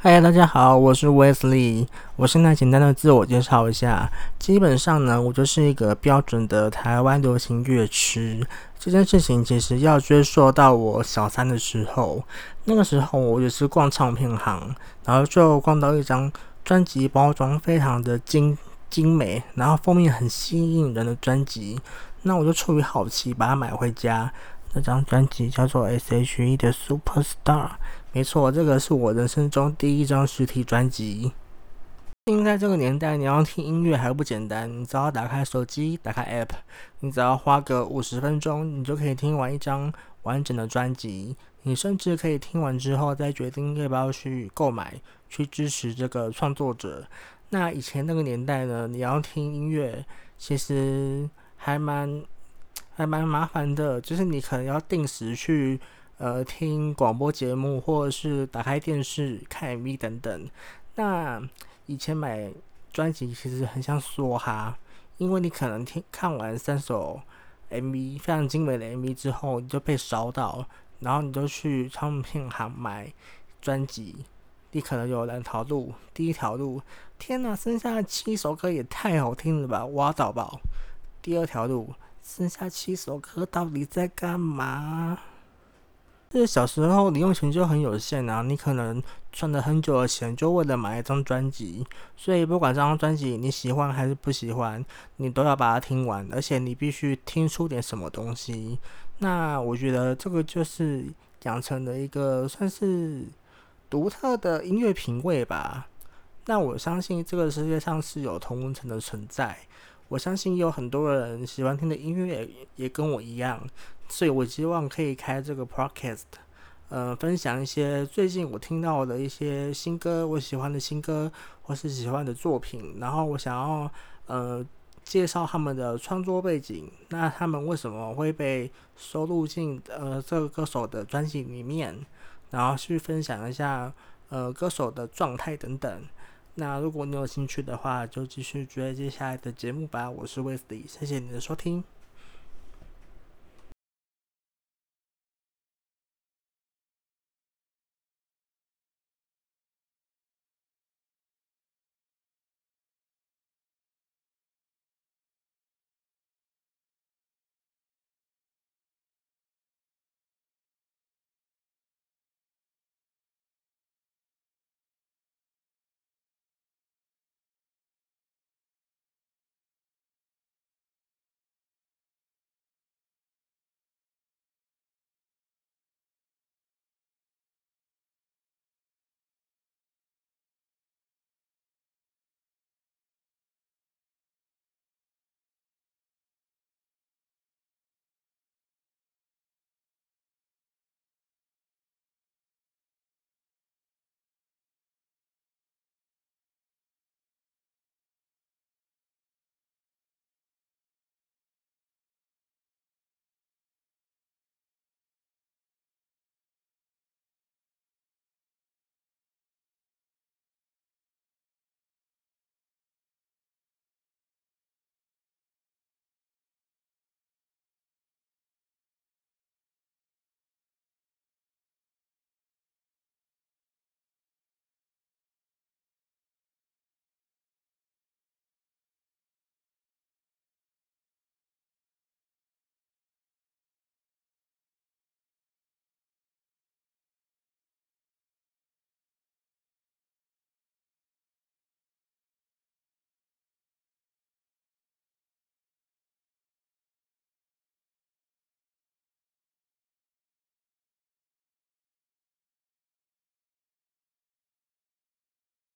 嗨，大家好，我是 Wesley。我现在简单的自我介绍一下，基本上呢，我就是一个标准的台湾流行乐痴。这件事情其实要追溯到我小三的时候，那个时候我也是逛唱片行，然后就逛到一张专辑包装非常的精精美，然后封面很吸引人的专辑，那我就出于好奇把它买回家。那张专辑叫做 S.H.E 的 Superstar，没错，这个是我人生中第一张实体专辑。现在这个年代，你要听音乐还不简单，你只要打开手机，打开 App，你只要花个五十分钟，你就可以听完一张完整的专辑。你甚至可以听完之后再决定要不要去购买，去支持这个创作者。那以前那个年代呢，你要听音乐，其实还蛮。还蛮麻烦的，就是你可能要定时去呃听广播节目，或者是打开电视看 MV 等等。那以前买专辑其实很像梭哈，因为你可能听看完三首 MV 非常精美的 MV 之后，你就被烧到，然后你就去唱片行买专辑。你可能有两条路，第一条路，天哪，剩下七首歌也太好听了吧，挖到宝。第二条路。剩下七首歌到底在干嘛？这小时候零用钱就很有限啊，你可能赚了很久的钱，就为了买一张专辑。所以不管这张专辑你喜欢还是不喜欢，你都要把它听完，而且你必须听出点什么东西。那我觉得这个就是养成了一个算是独特的音乐品味吧。那我相信这个世界上是有同温层的存在。我相信有很多人喜欢听的音乐也，也跟我一样，所以我希望可以开这个 podcast，呃，分享一些最近我听到的一些新歌，我喜欢的新歌或是喜欢的作品，然后我想要呃介绍他们的创作背景，那他们为什么会被收录进呃这个歌手的专辑里面，然后去分享一下呃歌手的状态等等。那如果你有兴趣的话，就继续追接下来的节目吧。我是 Wesley，谢谢你的收听。